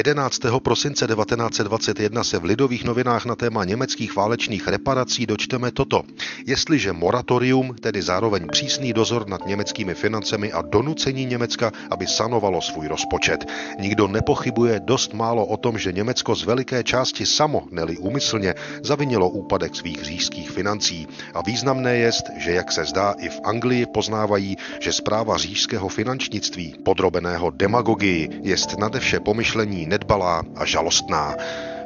11. prosince 1921 se v Lidových novinách na téma německých válečných reparací dočteme toto. Jestliže moratorium, tedy zároveň přísný dozor nad německými financemi a donucení Německa, aby sanovalo svůj rozpočet. Nikdo nepochybuje dost málo o tom, že Německo z veliké části samo, neli úmyslně, zavinilo úpadek svých říšských financí. A významné je, že jak se zdá i v Anglii poznávají, že zpráva říšského finančnictví, podrobeného demagogii, jest nade vše pomyšlení nedbalá a žalostná.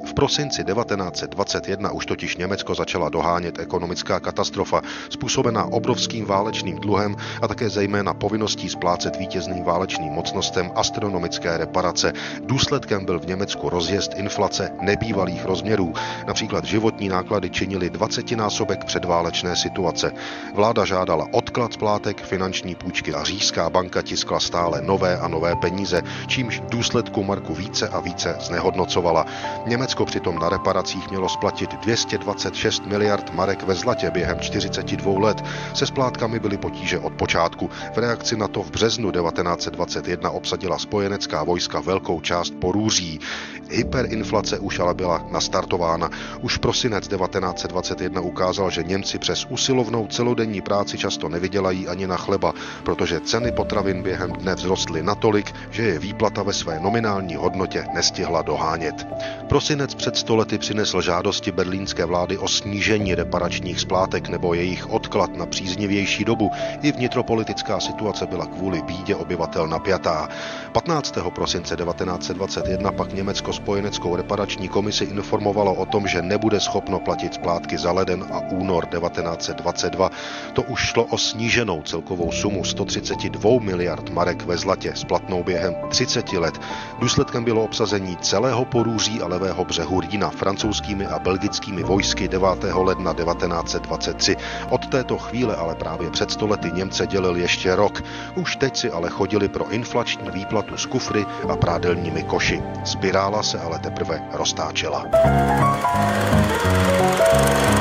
V prosinci 1921 už totiž Německo začala dohánět ekonomická katastrofa, způsobená obrovským válečným dluhem a také zejména povinností splácet vítězným válečným mocnostem astronomické reparace. Důsledkem byl v Německu rozjezd inflace nebývalých rozměrů. Například životní náklady činily 20 násobek předválečné situace. Vláda žádala odklad splátek, finanční půjčky a říšská banka tiskla stále nové a nové peníze, čímž důsledku marku více a více znehodnocovala. Německo Německo přitom na reparacích mělo splatit 226 miliard marek ve zlatě během 42 let. Se splátkami byly potíže od počátku. V reakci na to v březnu 1921 obsadila spojenecká vojska velkou část Porůří. Hyperinflace už ale byla nastartována. Už prosinec 1921 ukázal, že Němci přes usilovnou celodenní práci často nevydělají ani na chleba, protože ceny potravin během dne vzrostly natolik, že je výplata ve své nominální hodnotě nestihla dohánět. Prosinec Prosinec před stolety přinesl žádosti berlínské vlády o snížení reparačních splátek nebo jejich odklad na příznivější dobu. I vnitropolitická situace byla kvůli bídě obyvatel napjatá. 15. prosince 1921 pak Německo spojeneckou reparační komisi informovalo o tom, že nebude schopno platit splátky za leden a únor 1922. To už šlo o sníženou celkovou sumu 132 miliard marek ve zlatě splatnou během 30 let. Důsledkem bylo obsazení celého porůří a levého břehu Rýna francouzskými a belgickými vojsky 9. ledna 1923. Od této chvíle ale právě před stolety Němce dělil ještě rok. Už teď si ale chodili pro inflační výplatu z kufry a prádelními koši. Spirála se ale teprve roztáčela. thank you